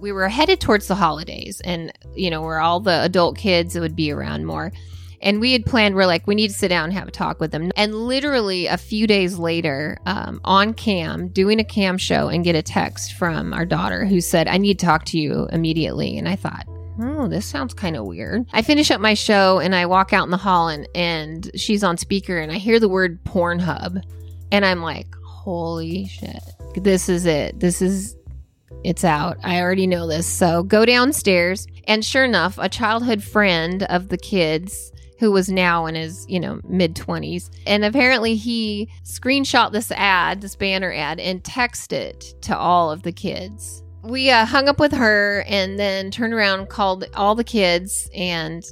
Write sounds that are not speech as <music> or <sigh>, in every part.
we were headed towards the holidays and you know where all the adult kids would be around more. And we had planned we're like we need to sit down and have a talk with them. And literally a few days later um, on cam doing a cam show and get a text from our daughter who said i need to talk to you immediately. And i thought oh this sounds kind of weird. I finish up my show and i walk out in the hall and, and she's on speaker and i hear the word pornhub. And i'm like holy shit. This is it. This is it's out. I already know this. So go downstairs. And sure enough, a childhood friend of the kids who was now in his, you know, mid 20s. And apparently he screenshot this ad, this banner ad, and texted it to all of the kids. We uh, hung up with her and then turned around, called all the kids, and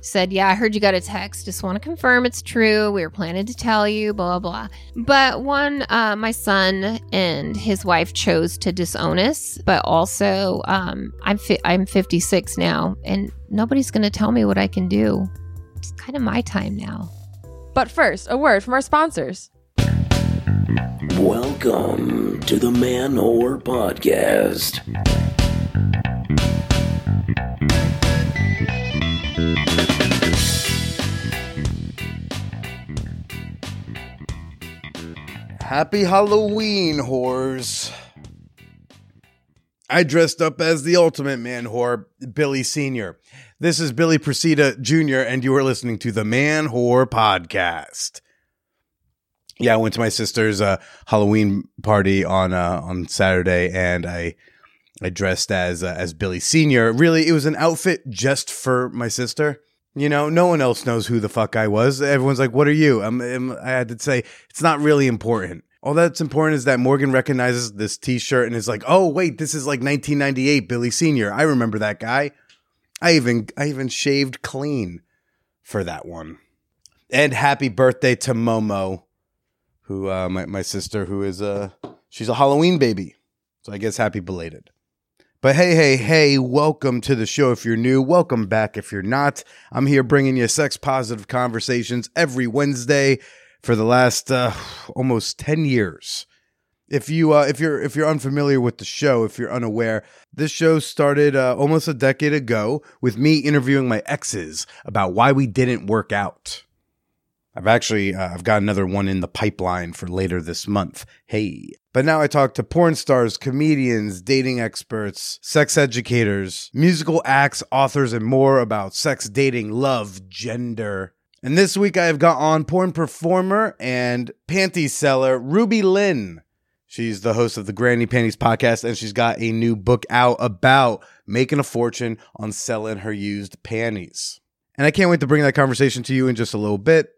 said, Yeah, I heard you got a text. Just want to confirm it's true. We were planning to tell you, blah, blah. But one, uh, my son and his wife chose to disown us. But also, um, I'm, fi- I'm 56 now, and nobody's going to tell me what I can do. It's kind of my time now. But first, a word from our sponsors. Welcome to the Man Whore Podcast. Happy Halloween, whores. I dressed up as the ultimate man whore, Billy Sr. This is Billy Procida Jr., and you are listening to the Man Whore Podcast. Yeah, I went to my sister's uh, Halloween party on uh, on Saturday, and I I dressed as uh, as Billy Sr. Really, it was an outfit just for my sister. You know, no one else knows who the fuck I was. Everyone's like, "What are you?" I'm, I'm, I had to say it's not really important. All that's important is that Morgan recognizes this T-shirt and is like, "Oh, wait, this is like 1998 Billy Senior. I remember that guy. I even I even shaved clean for that one." And happy birthday to Momo, who uh, my my sister, who is a she's a Halloween baby. So I guess happy belated. But hey, hey, hey, welcome to the show if you're new. Welcome back if you're not. I'm here bringing you sex positive conversations every Wednesday for the last uh, almost 10 years. If you uh, if you're if you're unfamiliar with the show, if you're unaware, this show started uh, almost a decade ago with me interviewing my exes about why we didn't work out. I've actually uh, I've got another one in the pipeline for later this month. Hey. But now I talk to porn stars, comedians, dating experts, sex educators, musical acts, authors and more about sex, dating, love, gender. And this week I have got on porn performer and panty seller RubyLynne. She's the host of the Granny Panties podcast and she's got a new book out about making a fortune on selling her used panties. And I can't wait to bring that conversation to you in just a little bit.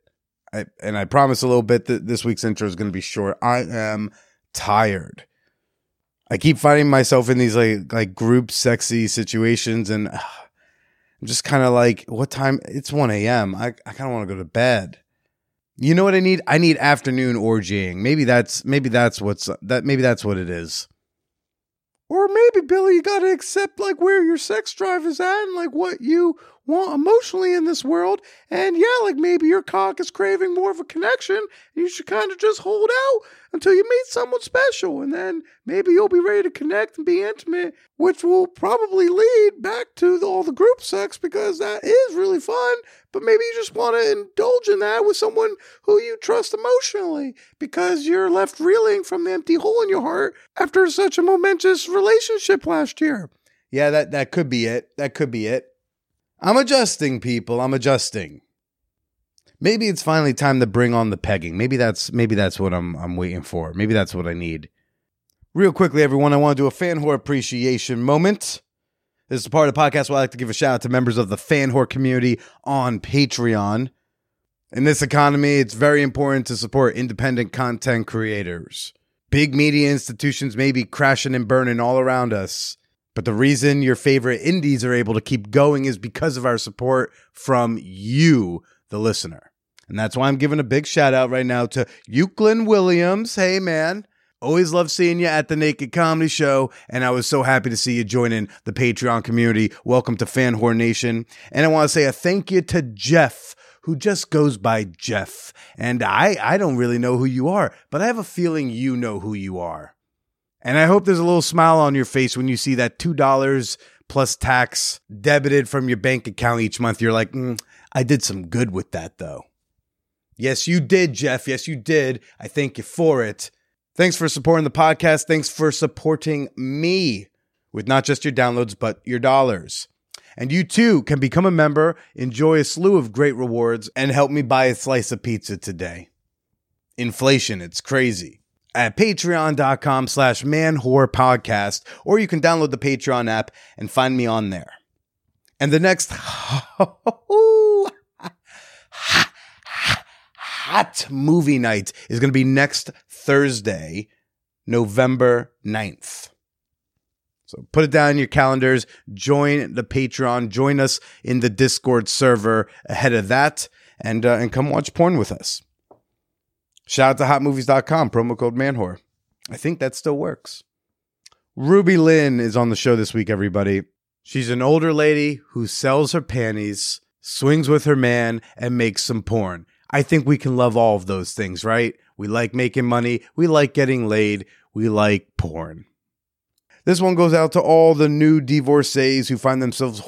I, and I promise a little bit that this week's intro is going to be short. I am tired. I keep finding myself in these like like group sexy situations, and uh, I'm just kind of like, what time? It's one a.m. I I kind of want to go to bed. You know what I need? I need afternoon orgying. Maybe that's maybe that's what's that. Maybe that's what it is. Or maybe Billy, you gotta accept like where your sex drive is at and like what you want emotionally in this world. And yeah, like maybe your cock is craving more of a connection. you should kind of just hold out until you meet someone special. And then maybe you'll be ready to connect and be intimate, which will probably lead back to the, all the group sex because that is really fun. But maybe you just want to indulge in that with someone who you trust emotionally because you're left reeling from the empty hole in your heart after such a momentous relationship last year. Yeah, that, that could be it. That could be it. I'm adjusting, people. I'm adjusting. Maybe it's finally time to bring on the pegging. Maybe that's maybe that's what I'm I'm waiting for. Maybe that's what I need. Real quickly, everyone, I want to do a fan whore appreciation moment. This is part of the podcast where I like to give a shout out to members of the fan whore community on Patreon. In this economy, it's very important to support independent content creators. Big media institutions may be crashing and burning all around us. But the reason your favorite indies are able to keep going is because of our support from you, the listener. And that's why I'm giving a big shout out right now to Euclid Williams. Hey, man. Always love seeing you at the Naked Comedy Show, and I was so happy to see you joining the Patreon community. Welcome to Fan Nation. And I want to say a thank you to Jeff, who just goes by Jeff. And I, I don't really know who you are, but I have a feeling you know who you are. And I hope there's a little smile on your face when you see that $2 plus tax debited from your bank account each month. You're like, mm, I did some good with that though. Yes, you did, Jeff. Yes, you did. I thank you for it. Thanks for supporting the podcast. Thanks for supporting me with not just your downloads, but your dollars. And you too can become a member, enjoy a slew of great rewards, and help me buy a slice of pizza today. Inflation, it's crazy. At patreon.com slash man podcast, or you can download the Patreon app and find me on there. And the next <laughs> hot movie night is going to be next Thursday, November 9th. So put it down in your calendars, join the Patreon, join us in the Discord server ahead of that, and, uh, and come watch porn with us. Shout out to hotmovies.com, promo code manwhore. I think that still works. RubyLynne is on the show this week, everybody. She's an older lady who sells her panties, swings with her man, and makes some porn. I think we can love all of those things, right? We like making money, we like getting laid, we like porn. This one goes out to all the new divorcees who find themselves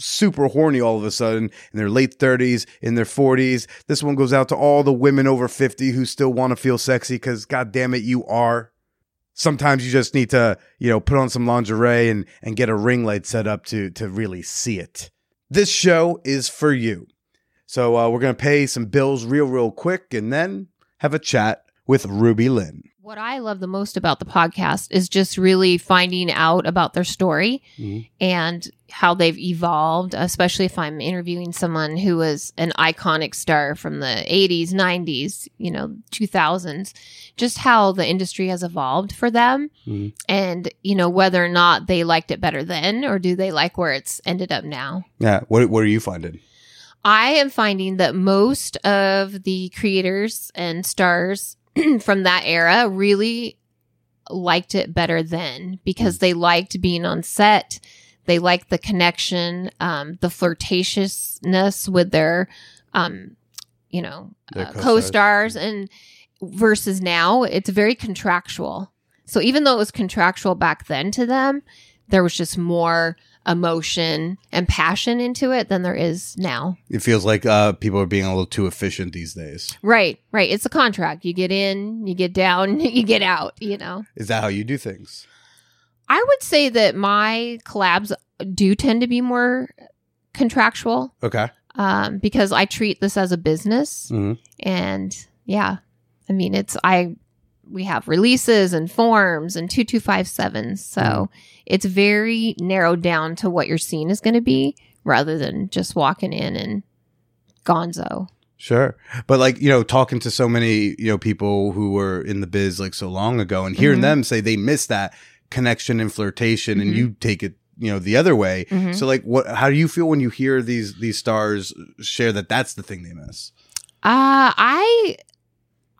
super horny all of a sudden in their late 30s, in their 40s. This one goes out to all the women over 50 who still want to feel sexy because, god damn it, you are. Sometimes you just need to, you know, put on some lingerie and, and get a ring light set up to, to really see it. This show is for you. So uh, we're going to pay some bills real, real quick and then have a chat with RubyLynne. What I love the most about the podcast is just really finding out about their story Mhm. and how they've evolved, especially if I'm interviewing someone who was an iconic star from the 80s, 90s, you know, 2000s, just how the industry has evolved for them Mhm. and, you know, whether or not they liked it better then or do they like where it's ended up now. Yeah. What, what are you finding? I am finding that most of the creators and stars <clears throat> from that era really liked it better then because they liked being on set. They liked the connection, um, the flirtatiousness with their, um, you know, uh, co-stars. co-stars, and versus now, it's very contractual. So even though it was contractual back then to them, there was just more emotion and passion into it than there is now. It feels like uh, people are being a little too efficient these days. Right, right. It's a contract. You get in, you get down, <laughs> you get out, you know. Is that how you do things? I would say that my collabs do tend to be more contractual Okay. um, because I treat this as a business. Mhm. And yeah, I mean, it's, I, we have releases and forms and 2257s. So it's very narrowed down to what your scene is going to be rather than just walking in and gonzo. Sure. But like, you know, talking to so many, you know, people who were in the biz like so long ago and hearing Mhm. them say they miss that connection and flirtation and Mhm. you take it, you know, the other way. Mhm. So like what how do you feel when you hear these these stars share that that's the thing they miss? Uh, I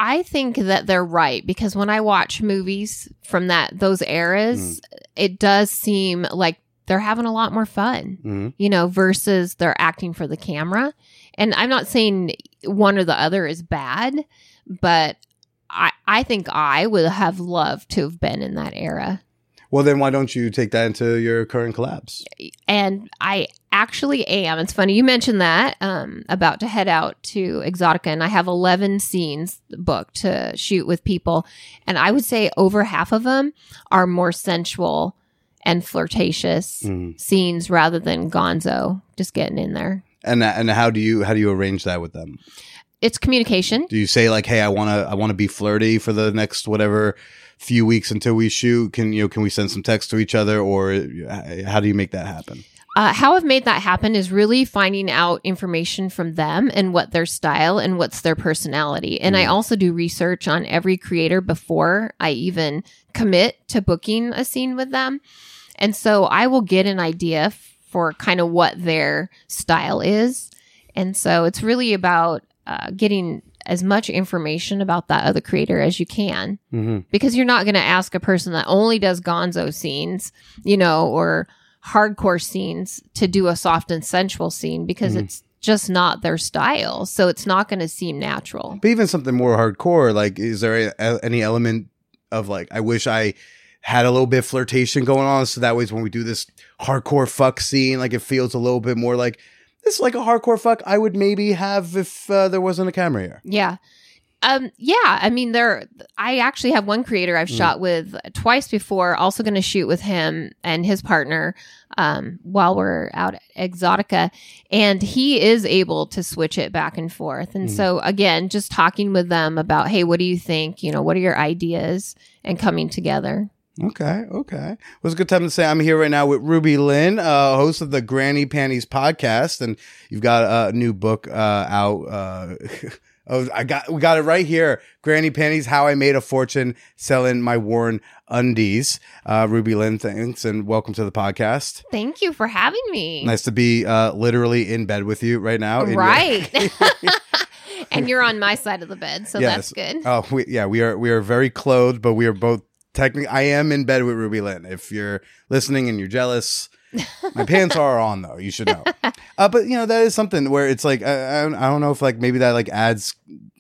I think that they're right because when I watch movies from that those eras, it does seem like they're having a lot more fun, Mm-hmm. you know, versus they're acting for the camera. And I'm not saying one or the other is bad, but I I think I would have loved to have been in that era. Well, then why don't you take that into your current collabs? and I actually am. It's funny you mentioned that. Um, about to head out to Exxxotica, and I have eleven scenes booked to shoot with people, and I would say over half of them are more sensual and flirtatious Mhm. scenes rather than Gonzo just getting in there. And and how do you how do you arrange that with them? It's communication. Do you say like, "Hey, I want to I want to be flirty for the next whatever few weeks until we shoot. Can you know? Can we send some text to each other, or uh, how do you make that happen? Uh, how I've made that happen is really finding out information from them and what their style and what's their personality. And I also do research on every creator before I even commit to booking a scene with them. And so I will get an idea for kind of what their style is. And so it's really about uh, getting as much information about that other creator as you can Mm-hmm. because you're not going to ask a person that only does gonzo scenes, you know, or hardcore scenes to do a soft and sensual scene because Mhm. it's just not their style. So it's not going to seem natural. But even something more hardcore, like, is there a, any element of like, I wish I had a little bit of flirtation going on. So that way, when we do this hardcore fuck scene, like it feels a little bit more like this is like a hardcore fuck I would maybe have if uh, there wasn't a camera here. Yeah. Um, yeah, I mean, there. I actually have one creator I've Mm. shot with twice before. Also, going to shoot with him and his partner um, while we're out at Exxxotica, and he is able to switch it back and forth. And Mhm. so, again, just talking with them about, hey, what do you think? You know, what are your ideas? And coming together. Okay, okay. Well, it's a good time to say I'm here right now with RubyLynne, uh, host of the Granny Panties podcast, and you've got a new book uh, out. Uh, <laughs> oh, I got we got it right here. Granny Panties: How I Made a Fortune Selling My Worn Undies. Uh, RubyLynne, thanks, and welcome to the podcast. Thank you for having me. Nice to be uh, literally in bed with you right now. in your- Right. <laughs> <laughs> and you're on my side of the bed, so that's good. Oh, we, yeah, we are we are very clothed, but we are both technically. I am in bed with RubyLynne. If you're listening and you're jealous, my pants are on though. You should know. <laughs> Uh, but you know that is something where it's like I, I, don't- I don't know if like maybe that like adds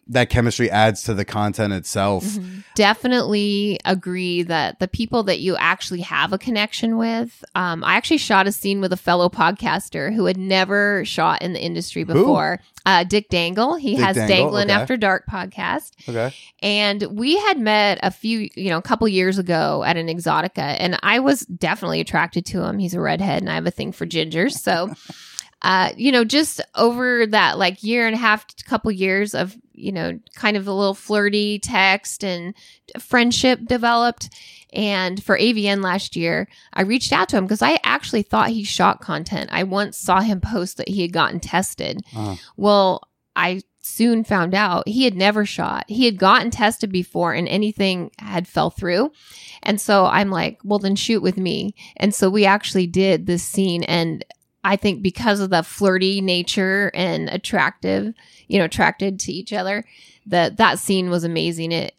that chemistry adds to the content itself. Mhm. Definitely agree that the people that you actually have a connection with. Um, I actually shot a scene with a fellow podcaster who had never shot in the industry before. Uh, Dick Dangle. He Dick has Dangle, Dangling okay. After Dark podcast. Okay. And we had met a few, you know, a couple years ago at an Exxxotica, and I was definitely attracted to him. He's a redhead, and I have a thing for gingers. So, <laughs> uh, you know, just over that like year and a half, couple years of, you know, kind of a little flirty text and friendship developed. And for AVN last year, I reached out to him because I actually thought he shot content. I once saw him post that he had gotten tested. Uh-huh. Well, I soon found out he had never shot. He had gotten tested before and anything had fell through. And so I'm like, well, then shoot with me. And so we actually did this scene. And I think because of the flirty nature and attractive, you know, attracted to each other, that that scene was amazing. It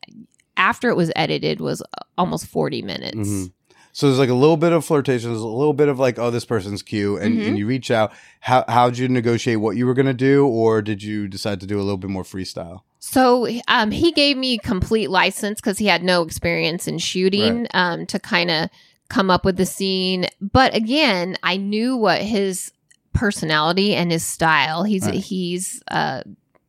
after it was edited was almost 40 minutes. Mhm. So there's like a little bit of flirtation, there's a little bit of like, oh, this person's cute, and, Mhm. and you reach out. How how'd you negotiate what you were gonna do, or did you decide to do a little bit more freestyle? So um, he gave me complete license because he had no experience in shooting um, to kind of come up with the scene. But again, I knew what his personality and his style. He's Right. he's uh,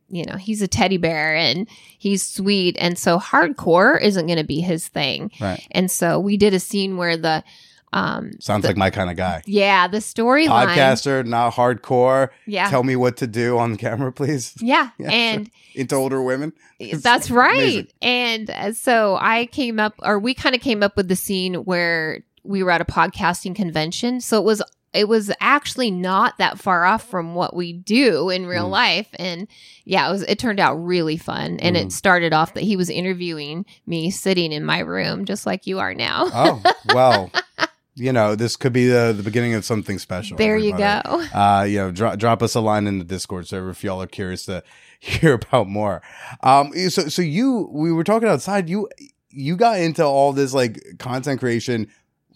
you know he's a teddy bear and he's sweet, and so hardcore isn't going to be his thing. Right. And so we did a scene where the um, Sounds the- like my kind of guy. yeah the storyline Podcaster, not hardcore. yeah Tell me what to do on camera, please. <laughs> yeah, Yeah, and. Into older women. <laughs> That's right. amazing. And uh, so I came up, or we kind of came up with the scene where we were at a podcasting convention. So it was, it was actually not that far off from what we do in real Mm. life. And yeah, it was, it turned out really fun. And Mm. it started off that he was interviewing me sitting in my room, just like you are now. Oh well, <laughs> you know this could be the, the beginning of something special. there you go. <laughs> Uh, you know, dro- drop us a line in the Discord server if y'all are curious to <laughs> hear about more. Um, so so you we were talking outside. You you got into all this like content creation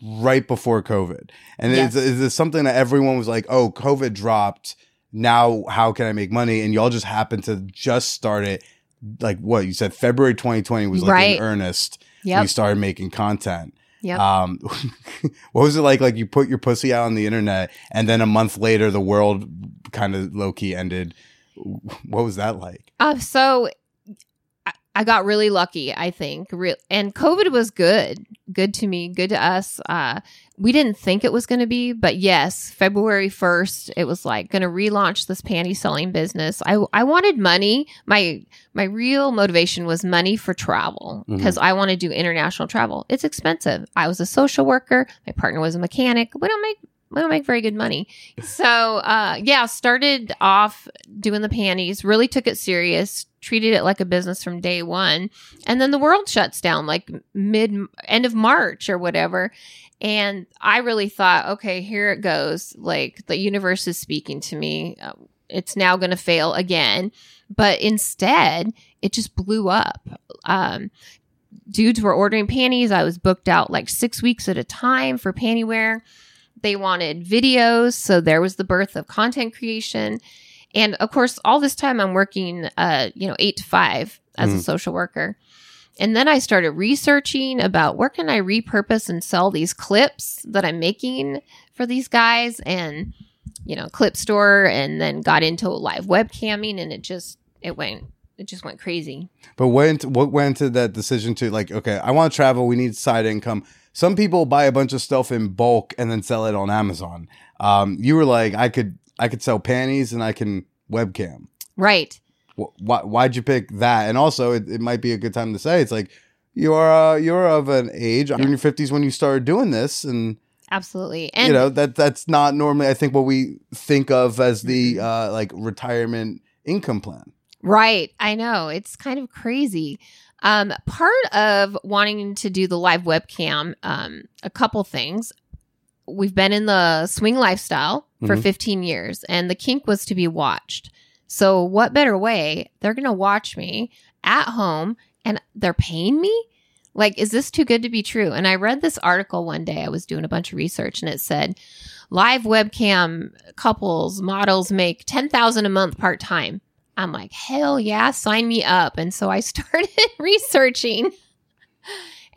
right before COVID, and Yes. is, is this something that everyone was like, oh, COVID dropped. Now, how can I make money? And y'all just happened to just start it. Like what you said, February 2020 was like Right. in earnest. Yep. You started making content. Yeah. Um, <laughs> what was it like? Like you put your pussy out on the internet, and then a month later, the world kind of low key ended. What was that like? Uh, so I, I got really lucky, I think. Re- and COVID was good, good to me, good to us. Uh, we didn't think it was going to be, but yes, February 1st, it was like going to relaunch this panty selling business. I, I wanted money. My, my real motivation was money for travel because I want to do international travel. It's expensive. I was a social worker. My partner was a mechanic. We don't make we don't make very good money. So uh yeah, started off doing the panties, really took it serious, treated it like a business from day one. And then the world shuts down like mid end of March or whatever. And I really thought, okay, here it goes. Like the universe is speaking to me. Uh, It's now going to fail again. But instead, it just blew up. Um, dudes were ordering panties. I was booked out like six weeks at a time for panty wear. They wanted videos. So there was the birth of content creation. And of course, all this time I'm working, uh, you know, eight to five as a Mhm. social worker. and then I started researching about where can I repurpose and sell these clips that I'm making for these guys and you know, clip store and then got into live webcamming and it just it went it just went crazy. But went what went to that decision to like, okay, I want to travel. We need side income. Some people buy a bunch of stuff in bulk and then sell it on Amazon. Um, you were like, I could I could sell panties and I can webcam. Right. Why why'd you pick that? And also, it, it might be a good time to say it's like you're uh, you're of an age you're in your fifties when you started doing this, and Absolutely. And you know that that's not normally I think what we think of as the uh, like retirement income plan. Right. I know. It's kind of crazy. Um, part of wanting to do the live webcam, um, a couple things. We've been in the swing lifestyle for Mhm. 15 years, and the kink was to be watched. So, what better way? They're going to watch me at home and they're paying me? Like, is this too good to be true? And I read this article one day. I was doing a bunch of research and it said live webcam couples, models make 10,000 a month part time. I'm like, hell yeah, sign me up. And so I <laughs> started researching,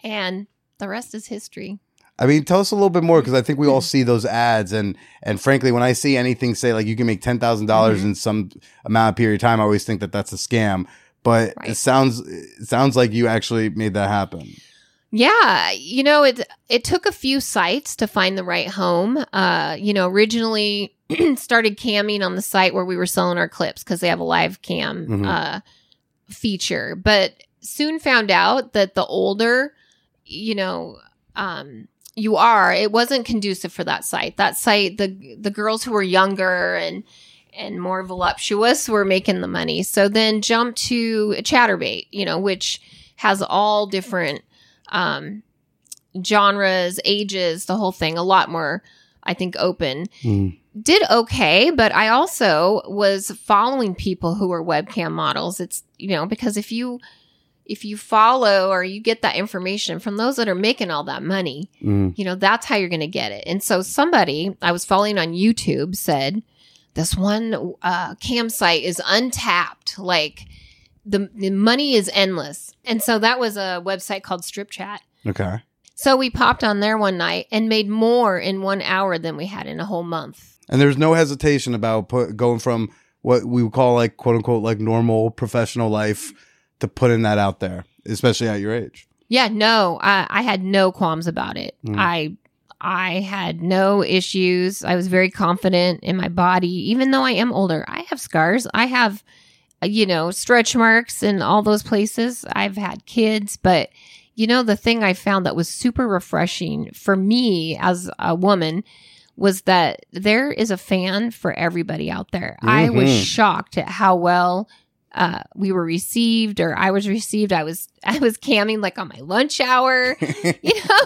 and the rest is history. I mean, tell us a little bit more because I think we all see those ads, and and frankly, when I see anything say like you can make ten dollars Mhm. in some amount of period of time, I always think that that's a scam. But Right. it sounds it sounds like you actually made that happen. Yeah, you know, it it took a few sites to find the right home. Uh, you know, originally <clears throat> started camming on the site where we were selling our clips because they have a live cam Mhm. uh, feature, but soon found out that the older, you know, um, you are, it wasn't conducive for that site. That site, the the girls who were younger and and more voluptuous were making the money. So then jump to Chaturbate, you know, which has all different um, genres, ages, the whole thing, a lot more, I think, open. Did okay, but I also was following people who were webcam models. It's, you know, because if you, if you follow or you get that information from those that are making all that money, Mm. you know, that's how you're going to get it. And so somebody I was following on YouTube said, this one uh, campsite is untapped. Like the, the money is endless. And so that was a website called Strip Chat. Okay. So we popped on there one night and made more in one hour than we had in a whole month. And there's no hesitation about put, going from what we would call like quote unquote like normal professional life to putting that out there, especially at your age. Yeah, no, I, I had no qualms about it. Mm. I I had no issues. I was very confident in my body, even though I am older. I have scars. I have, you know, stretch marks in all those places. I've had kids, but you know, the thing I found that was super refreshing for me as a woman was that there is a fan for everybody out there. I was Mhm. shocked at how well uh, we were received or I was received. I was I was camming like on my lunch hour, <laughs> you know,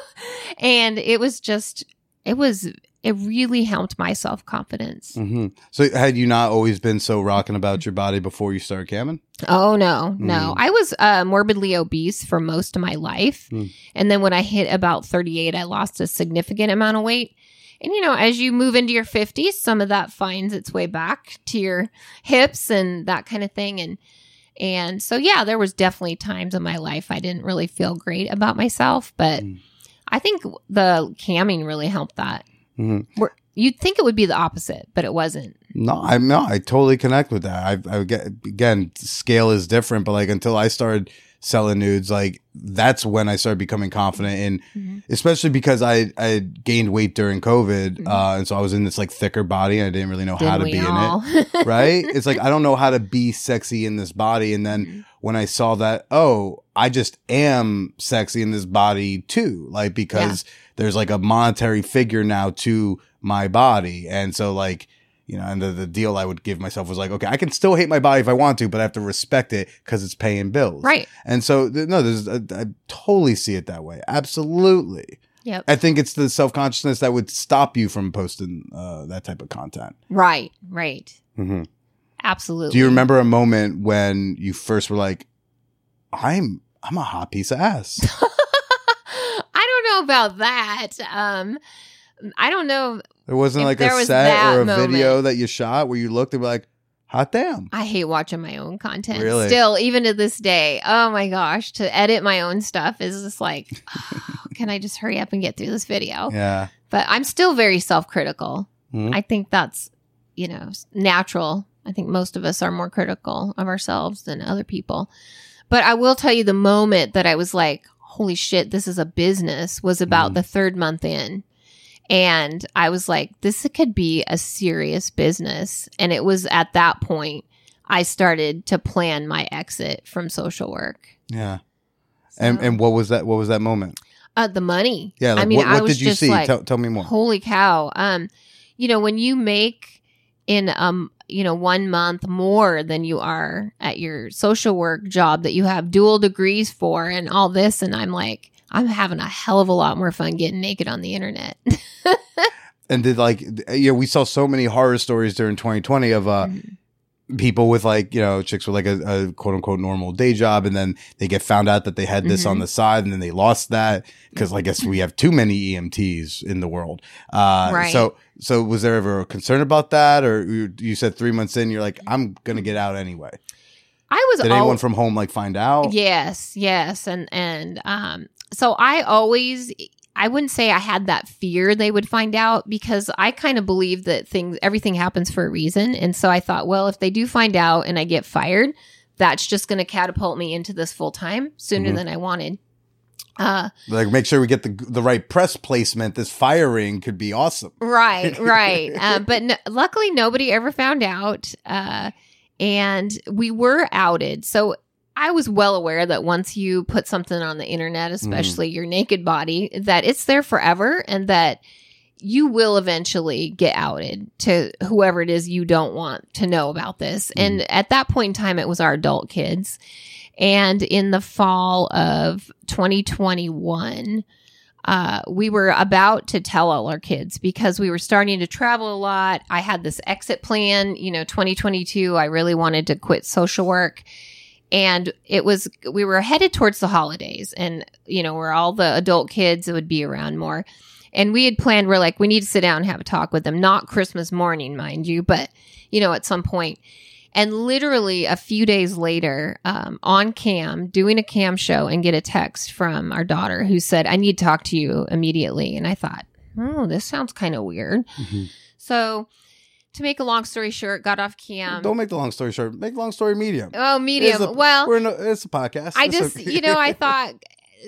and it was just it was it really helped my self confidence. hmm So had you not always been so rocking about your body before you started camming? Oh no, no. Mm. I was uh, morbidly obese for most of my life, Mm. and then when I hit about thirty eight, I lost a significant amount of weight. And you know, as you move into your fifties, some of that finds its way back to your hips and that kind of thing. And and so yeah, there was definitely times in my life I didn't really feel great about myself, but Mm. I think the camming really helped that. hmm Where you'd think it would be the opposite, but it wasn't. No, I'm no, I totally connect with that. I, I get again, scale is different, but like until I started selling nudes, like that's when I started becoming confident in, Mhm. especially because I I had gained weight during COVID, Mhm. uh, and so I was in this like thicker body, and I didn't really know how to be we in it. Right? <laughs> It's like I don't know how to be sexy in this body, and then Mhm. when I saw that, oh, I just am sexy in this body too. Like because there's like a monetary figure now to my body. And so like, you know, and the, the deal I would give myself was like, okay, I can still hate my body if I want to, but I have to respect it because it's paying bills. right. And so no, there's I, I totally see it that way. Absolutely. Yep. I think it's the self consciousness that would stop you from posting uh, that type of content. Right. Right. Mm-hmm. Absolutely. Do you remember a moment when you first were like, I'm I'm a hot piece of ass? <laughs> I don't know about that. Um, I don't know. There wasn't like there a was set or a moment. video that you shot where you looked and were like, Hot damn. I hate watching my own content. Really? Still, even to this day. Oh my gosh, to edit my own stuff is just like, <laughs> oh, can I just hurry up and get through this video? Yeah. But I'm still very self critical. Mhm. I think that's, you know, natural. I think most of us are more critical of ourselves than other people. But I will tell you the moment that I was like, holy shit, this is a business was about Mhm. the third month in. And I was like, this could be a serious business. And it was at that point I started to plan my exit from social work. Yeah. And So- and what was that? What was that moment? uh, the money. Yeah. Like, I mean, what, I was did you just see? like, tell, tell me more. Holy cow. Um, you know, when you make in um, you know, one month more than you are at your social work job that you have dual degrees for and all this, and I'm like, I'm having a hell of a lot more fun getting naked on the internet. <laughs> And did like yeah, we saw so many horror stories during 2020 of uh Mhm. people with like you know chicks with like a, a quote unquote normal day job and then they get found out that they had this on Mhm. the side and then they lost that because I guess we have too many EMTs in the world. Uh, Right. So so was there ever a concern about that or you, you said three months in you're like I'm gonna get out anyway. I was Did anyone from home like find out? Yes, yes, and and um, so I always, I wouldn't say I had that fear they would find out because I kind of believe that things, everything happens for a reason, and so I thought, well, if they do find out and I get fired, that's just going to catapult me into this full time sooner Mhm. than I wanted. Uh, Like make sure we get the the right press placement. This firing could be awesome. right, <laughs> right. uh, but no, luckily, nobody ever found out. Uh, and we were outed. So I was well aware that once you put something on the internet, especially your naked body, that it's there forever and that you will eventually get outed to whoever it is you don't want to know about this. And at that point in time, it was our adult kids. And in the fall of 2021, uh, we were about to tell all our kids because we were starting to travel a lot. I had this exit plan, you know, 2022. I really wanted to quit social work. And it was, we were headed towards the holidays and, you know, where all the adult kids would be around more. And we had planned, we're like, we need to sit down and have a talk with them, not Christmas morning, mind you, but, you know, at some point. And literally a few days later, um, on cam, doing a cam show, and get a text from our daughter who said, I need to talk to you immediately. And I thought, oh, this sounds kind of weird. Mhm. So, to make a long story short, got off cam. Don't make the long story short. Make the long story medium. oh, medium. A- well, We're in a, it's a podcast. I It's just, you know, I <laughs> thought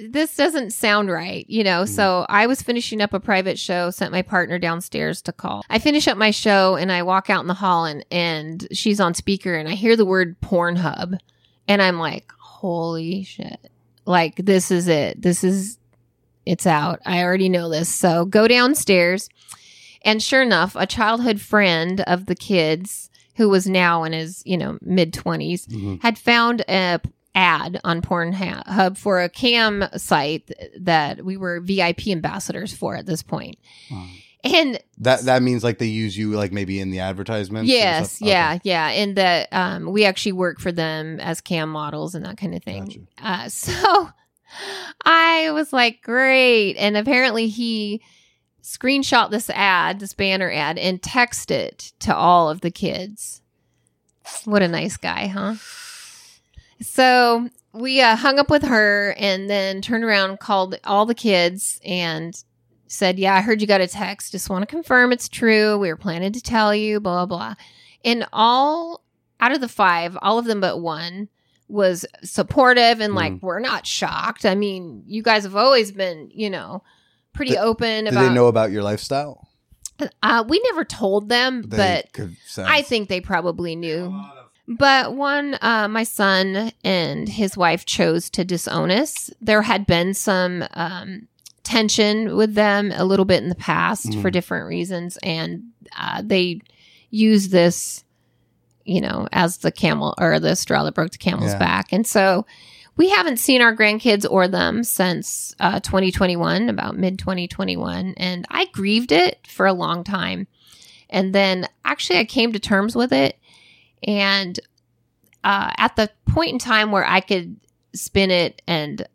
this doesn't sound right, you know. Mm-hmm. So I was finishing up a private show, sent my partner downstairs to call. I finish up my show and I walk out in the hall and and she's on speaker and I hear the word Pornhub and I'm like, "Holy shit. Like this is it. This is it's out. I already know this." So go downstairs and sure enough, a childhood friend of the kids who was now in his, you know, mid 20s Mhm. had found a ad on Pornhub for a cam site that we were VIP ambassadors for at this point. Wow. And That that means like they use you like maybe in the advertisements. or yes, yeah, yeah, and that um, we actually work for them as cam models and that kind of thing. Gotcha. Uh, <laughs> so I was like, great, and apparently he screenshot this ad, this banner ad, and text it to all of the kids. What a nice guy, huh? So we uh, hung up with her and then turned around, called all the kids, and said, Yeah, I heard you got a text. Just want to confirm it's true. We were planning to tell you, blah, blah, blah. And all out of the five, all of them but one was supportive and like, we're not shocked. I mean, you guys have always been, you know, pretty Did- open Do about they know about your lifestyle? uh, we never told them, They but could sense. I think they probably knew. But one, uh, my son and his wife chose to disown us. There had been some um, tension with them a little bit in the past for different reasons, and uh, they used this, you know, as the camel or the straw that broke the camel's Yeah. back. And so we haven't seen our grandkids or them since uh, 2021, about mid 2021, and I grieved it for a long time. And then actually, I came to terms with it. And uh, at the point in time where I could spin it, and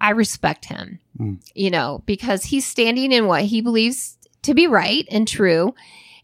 I respect him, Mm. you know, because he's standing in what he believes to be right and true.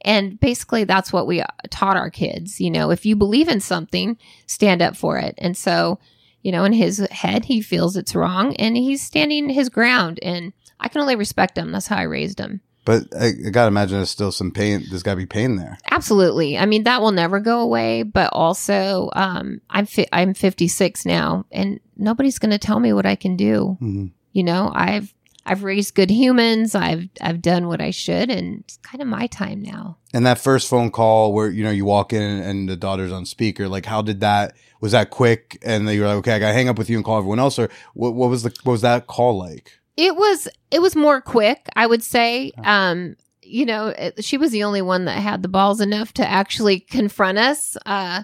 And basically, that's what we uh, taught our kids. You know, if you believe in something, stand up for it. And so, you know, in his head, he feels it's wrong and he's standing his ground. And I can only respect him. That's how I raised him. But I, I gotta imagine there's still some pain. There's gotta be pain there. Absolutely. I mean, that will never go away. But also, um, I'm fi- I'm 56 now, and nobody's going to tell me what I can do. Mhm. You know, I've I've raised good humans. I've I've done what I should, and it's kind of my time now. And that first phone call where you know you walk in and the daughter's on speaker, like how did that? Was that quick? And then you're like, okay, I gotta hang up with you and call everyone else, or what? What was the what was that call like? It was it was more quick, I would say. Um, you know, it, she was the only one that had the balls enough to actually confront us. Uh,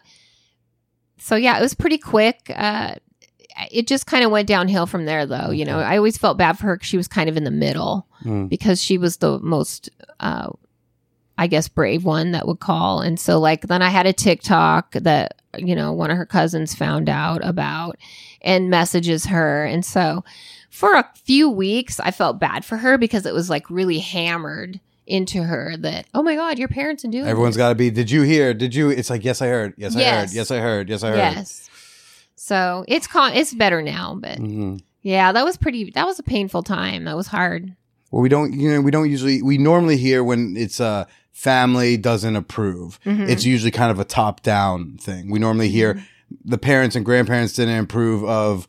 so yeah, it was pretty quick. Uh, it just kind of went downhill from there, though. You know, I always felt bad for her because she was kind of in the middle Mm. because she was the most, uh, I guess, brave one that would call. And so, like, then I had a TikTok that you know one of her cousins found out about and messages her, and so for a few weeks I felt bad for her because it was like really hammered into her that oh my god your parents are doing everyone's got to be. Did you hear? Did you? It's like yes, I heard. Yes, I heard. Yes. Yes, I heard. Yes, I heard. yes so it's con- it's better now but Mhm. yeah that was pretty that was a painful time that was hard Well, we don't. You know, we don't usually. We normally hear when it's a family doesn't approve. Mhm. It's usually kind of a top down thing. We normally hear Mm-hmm. the parents and grandparents didn't approve of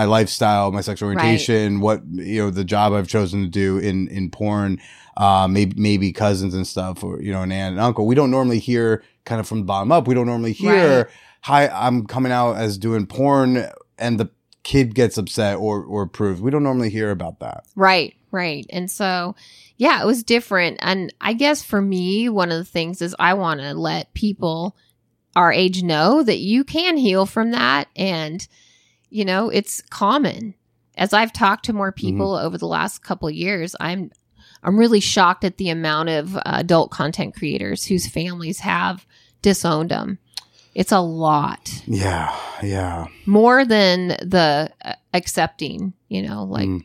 my lifestyle, my sexual Right. orientation, what you know, the job I've chosen to do in in porn. Uh, maybe maybe cousins and stuff, or you know, an aunt and uncle. We don't normally hear kind of from the bottom up. We don't normally hear, Right. "Hi, I'm coming out as doing porn," and the kid gets upset or or approves. We don't normally hear about that. Right, right. And so, yeah, it was different. And I guess for me, one of the things is I want to let people our age know that you can heal from that. And, you know, it's common. As I've talked to more people over the last couple of years, I'm I'm really shocked at the amount of uh, adult content creators whose families have disowned them. It's a lot Yeah, yeah. more than the uh, accepting, you know, like Mm.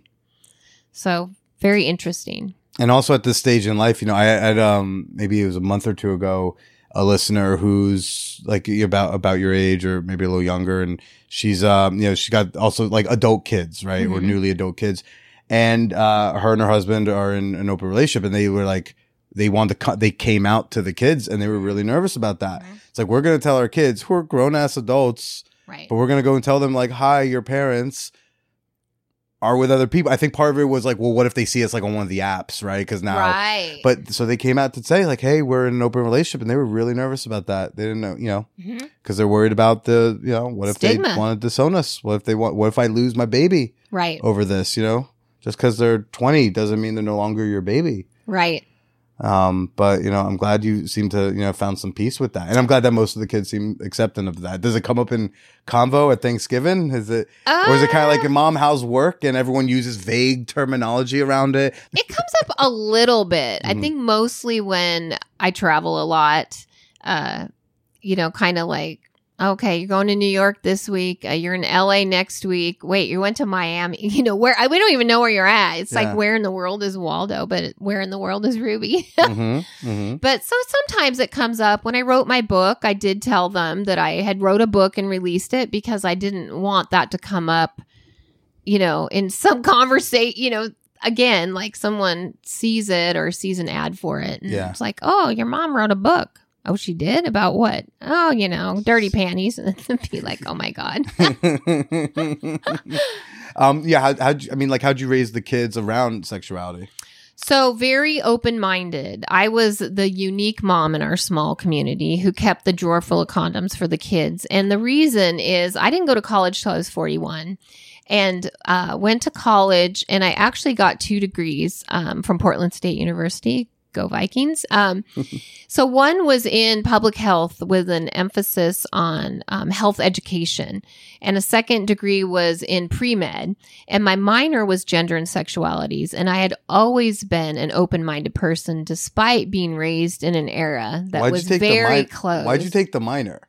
so very interesting. and also at this stage in life, you know, I had um maybe it was a month or two ago a listener who's like about about your age or maybe a little younger, and she's um you know she got also like adult kids right or Mhm. newly adult kids, and uh her and her husband are in an open relationship, and they were like they wanted to cut they came out to the kids and they were really nervous about that. Mhm. It's like we're gonna tell our kids who are grown ass adults Right. but we're gonna go and tell them like, "Hi, your parents are with other people." I think part of it was like, well, what if they see us like on one of the apps, right? Because now, right. but so they came out to say like, "Hey, we're in an open relationship," and they were really nervous about that. They didn't know, you know, because they're worried about the, you know, what if they want to disown us? What if they want? What if I lose my baby right. over this? You know, just because they're twenty doesn't mean they're no longer your baby. Right. Um, but you know, I'm glad you seem to you know found some peace with that, and I'm glad that most of the kids seem accepting of that. Does it come up in convo at Thanksgiving? Is it or is it kind of like Uh, your mom, how's work? And everyone uses vague terminology around it. <laughs> it comes up a little bit. I Mhm. think mostly when I travel a lot, uh, you know, kind of like, okay, you're going to New York this week. Uh, you're in LA next week. Wait, you went to Miami. <laughs> You know, where I, we don't even know where you're at. It's Yeah. like, where in the world is Waldo? But where in the world is Ruby? <laughs> hmm hmm But so sometimes it comes up. When I wrote my book, I did tell them that I had wrote a book and released it because I didn't want that to come up, you know, in some <laughs> conversation, you know, again, like someone sees it or sees an ad for it. And Yeah. it's like, oh, your mom wrote a book. Oh, she did? About what? Oh, you know, dirty panties. And <laughs> be like, oh my God. <laughs> <laughs> um, yeah. How, how'd you, I mean, like, how'd you raise the kids around sexuality? So, very open minded. I was the unique mom in our small community who kept the drawer full of condoms for the kids. And the reason is I didn't go to college till I was 41 and uh, went to college. And I actually got two degrees um, from Portland State University. Go Vikings. Um, so, one was in public health with an emphasis on um, health education, and a second degree was in pre med. And my minor was gender and sexualities. And I had always been an open minded person, despite being raised in an era that Why'd was very mi- close. Why'd you take the minor?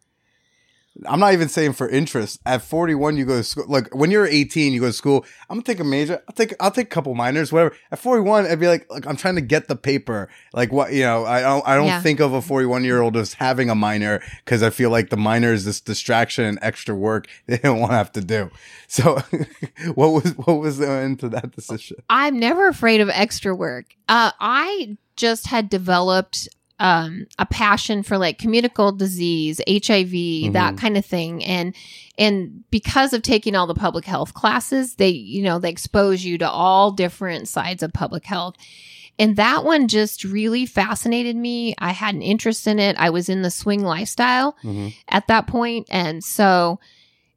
I'm not even saying for interest. At 41, you go to school. Like when you're 18, you go to school. I'm gonna take a major. I'll take I'll take a couple minors, whatever. At 41, I'd be like, like I'm trying to get the paper. Like what you know, I don't I don't Yeah. think of a 41 year old as having a minor because I feel like the minor is this distraction and extra work <laughs> they don't want to have to do. So, <laughs> what was what was the into that decision? I'm never afraid of extra work. Uh, I just had developed um, a passion for like communicable disease, HIV, that kind of thing, and and because of taking all the public health classes, they you know they expose you to all different sides of public health. And that one just really fascinated me. I had an interest in it. I was in the swing lifestyle Mhm. at that point, and so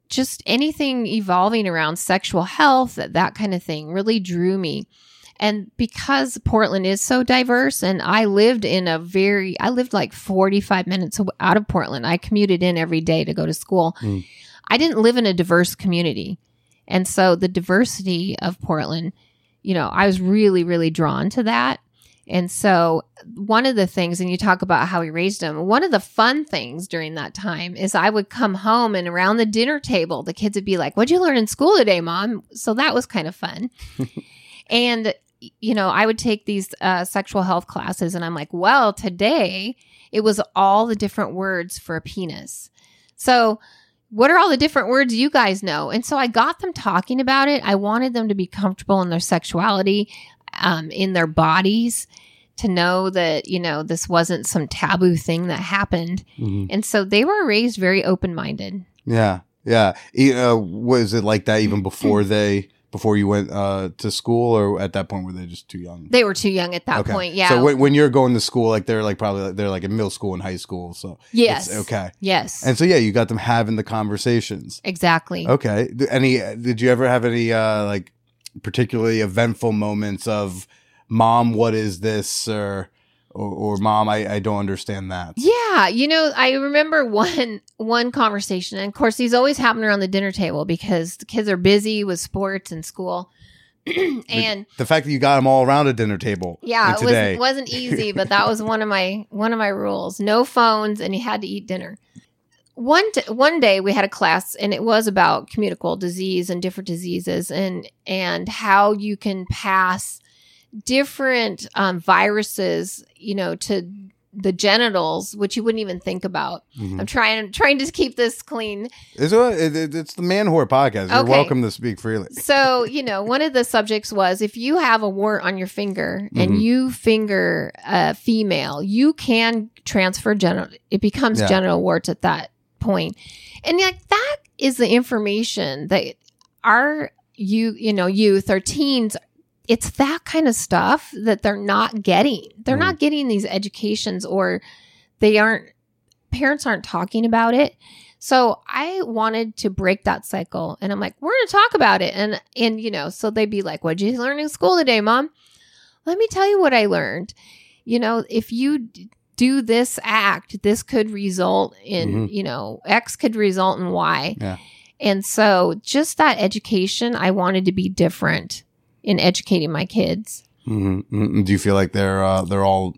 just anything evolving around sexual health, that, that kind of thing really drew me. And because Portland is so diverse, and I lived in a very, I lived like 45 minutes out of Portland. I commuted in every day to go to school. Mm. I didn't live in a diverse community. And so the diversity of Portland, you know, I was really, really drawn to that. And so one of the things, and you talk about how we raised them, one of the fun things during that time is I would come home and around the dinner table, the kids would be like, What'd you learn in school today, mom? So that was kind of fun. <laughs> and, you know, I would take these uh, sexual health classes, and I'm like, Well, today it was all the different words for a penis. So, what are all the different words you guys know? And so I got them talking about it. I wanted them to be comfortable in their sexuality, um, in their bodies, to know that, you know, this wasn't some taboo thing that happened. Mhm. And so they were raised very open minded. Yeah, yeah. Uh, was it like that even before they before you went uh, to school, or at that point were they just too young? They were too young at that point. Yeah. So when, when you're going to school, like they're like probably they're like in middle school and high school. So yes. it's okay. Yes. And so yeah, you got them having the conversations. exactly. Okay. Any? Did you ever have any uh, like particularly eventful moments of mom? What is this? Or or, or mom? I, I don't understand that. Yeah, you know, I remember one <laughs> one conversation, and of course, these always happen around the dinner table because the kids are busy with sports and school. <clears throat> and The fact that you got them all around a dinner table. yeah, it was, wasn't easy, but that was one of my <laughs> one of my rules: no phones, and you had to eat dinner. One t- one day we had a class, and it was about communicable disease and different diseases, and and how you can pass different um, viruses, you know, to the genitals, which you wouldn't even think about. Mhm. I'm trying trying to keep this clean. It's, a, it, it- it's the Man Whore podcast. You're welcome to speak freely. So, you know, one of the subjects was if you have a wart on your finger and you finger a female, you can transfer genital, it becomes Yeah. genital warts at that point. And like that is the information that our you, you know, youth or teens it's that kind of stuff that they're not getting. They're not getting these educations or they aren't parents aren't talking about it. So I wanted to break that cycle and I'm like, we're going to talk about it. And, and, you know, so they'd be like, what'd you learn in school today, mom? Let me tell you what I learned. You know, if you d- do this act, this could result in, Mhm. you know, X could result in Y. Yeah. And so just that education, I wanted to be different in educating my kids. hmm Do you feel like they're uh, they're all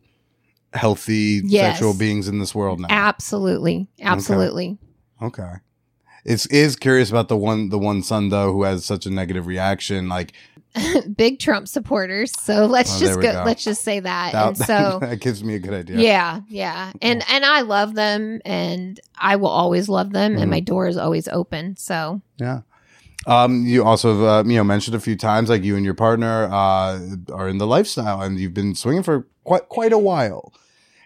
healthy Yes. sexual beings in this world now? Absolutely. Absolutely. Okay. It's is curious about the one the one son though who has such a negative reaction. Like <laughs> Big Trump supporters. So let's Oh, just go, go. let's just say that. that, and so <laughs> that gives me a good idea. Yeah, yeah. And and I love them and I will always love them Mhm. and my door is always open. So Yeah. Um, you also uh, you know mentioned a few times like you and your partner uh, are in the lifestyle and you've been swinging for quite quite a while.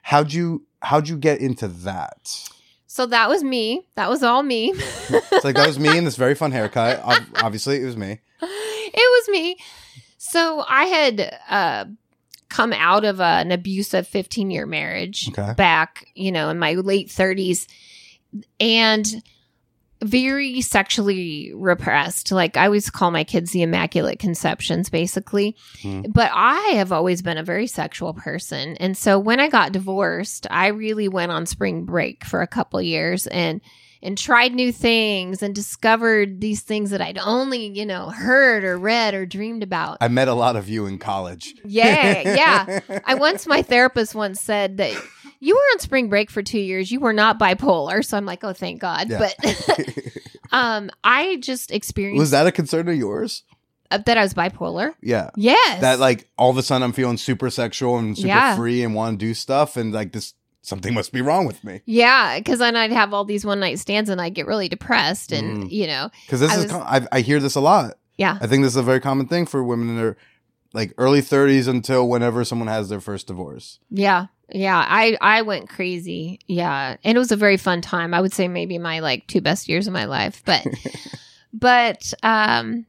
How'd you how'd you get into that? so that was me. That was all me. <laughs> It's like that was me in this very fun haircut. Obviously, it was me. it was me. So I had uh come out of a, an abusive 15 year marriage Okay. back, you know, in my late 30s and very sexually repressed. Like I always call my kids the immaculate conceptions, basically. Hmm. But I have always been a very sexual person. And so when I got divorced, I really went on spring break for a couple years and and tried new things and discovered these things that I'd only, you know, heard or read or dreamed about. I met a lot of you in college. Yeah, yeah. <laughs> I once my therapist once said that you were on spring break for two years. You were not bipolar, so I'm like, oh, thank God. Yeah. But <laughs> um, I just experienced Was that a concern of yours? uh, that I was bipolar. Yeah. Yes, That like all of a sudden I'm feeling super sexual and super Yeah. free and want to do stuff and like this something must be wrong with me. yeah, because then I'd have all these one night stands and I'd get really depressed, and Mm. you know, Because this I is was- com- I, I hear this a lot. yeah, I think this is a very common thing for women in their like early 30s until whenever someone has their first divorce. yeah, yeah. I I went crazy. Yeah, and it was a very fun time. I would say maybe my like two best years of my life, but <laughs> but um,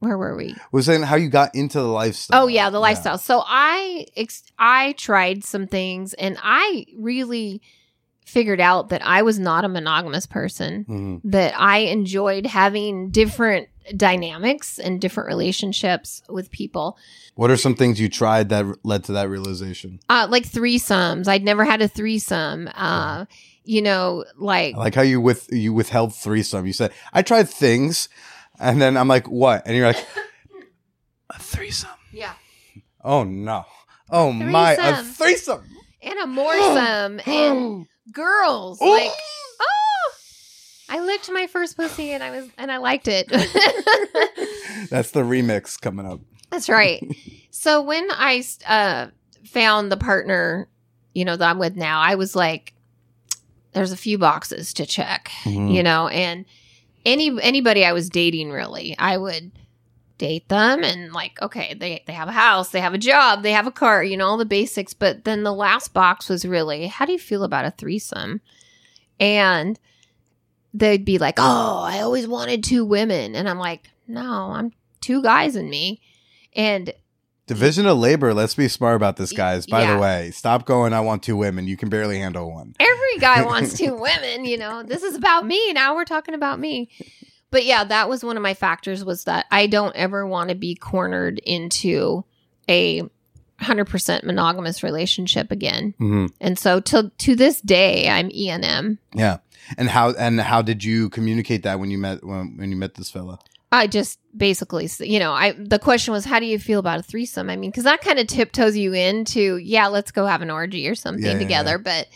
where were we? Was saying how you got into the lifestyle. Oh yeah, the lifestyle. So I ex- I tried some things and I really figured out that I was not a monogamous person. Mhm. That I enjoyed having different dynamics and different relationships with people. What are some things you tried that led to that realization? Uh like threesomes. I'd never had a threesome. Uh you know, like I like how you with you withheld threesome. You said I tried things, and then I'm like, what? And you're like, a threesome. yeah. Oh no. Oh my, a Threesome. threesome. And a moresome <gasps> and girls like oh I licked my first pussy and I was and I liked it. <laughs> That's the remix coming up. That's right. <laughs> so when I uh, found the partner, you know, that I'm with now, I was like, there's a few boxes to check, Mhm. you know, and any anybody I was dating really, I would date them and like, okay, they they have a house, they have a job, they have a car, you know, all the basics. But then the last box was really, how do you feel about a threesome? And they'd be like, oh, I always wanted two women, and I'm like, no, I'm two guys in me. And Division of labor. Let's be smart about this, guys. By Yeah. the way, stop going. I want two women. You can barely handle one. every guy wants <laughs> two women, you know. This is about me. Now we're talking about me. But yeah, that was one of my factors was that I don't ever want to be cornered into a 100% monogamous relationship again. hmm And so to to this day I'm ENM. Yeah. And how and how did you communicate that when you met when, when you met this fella? I just basically, you know, I the question was, how do you feel about a threesome? I mean, because that kind of tiptoes you into, yeah, let's go have an orgy or something Yeah, yeah, together. yeah. But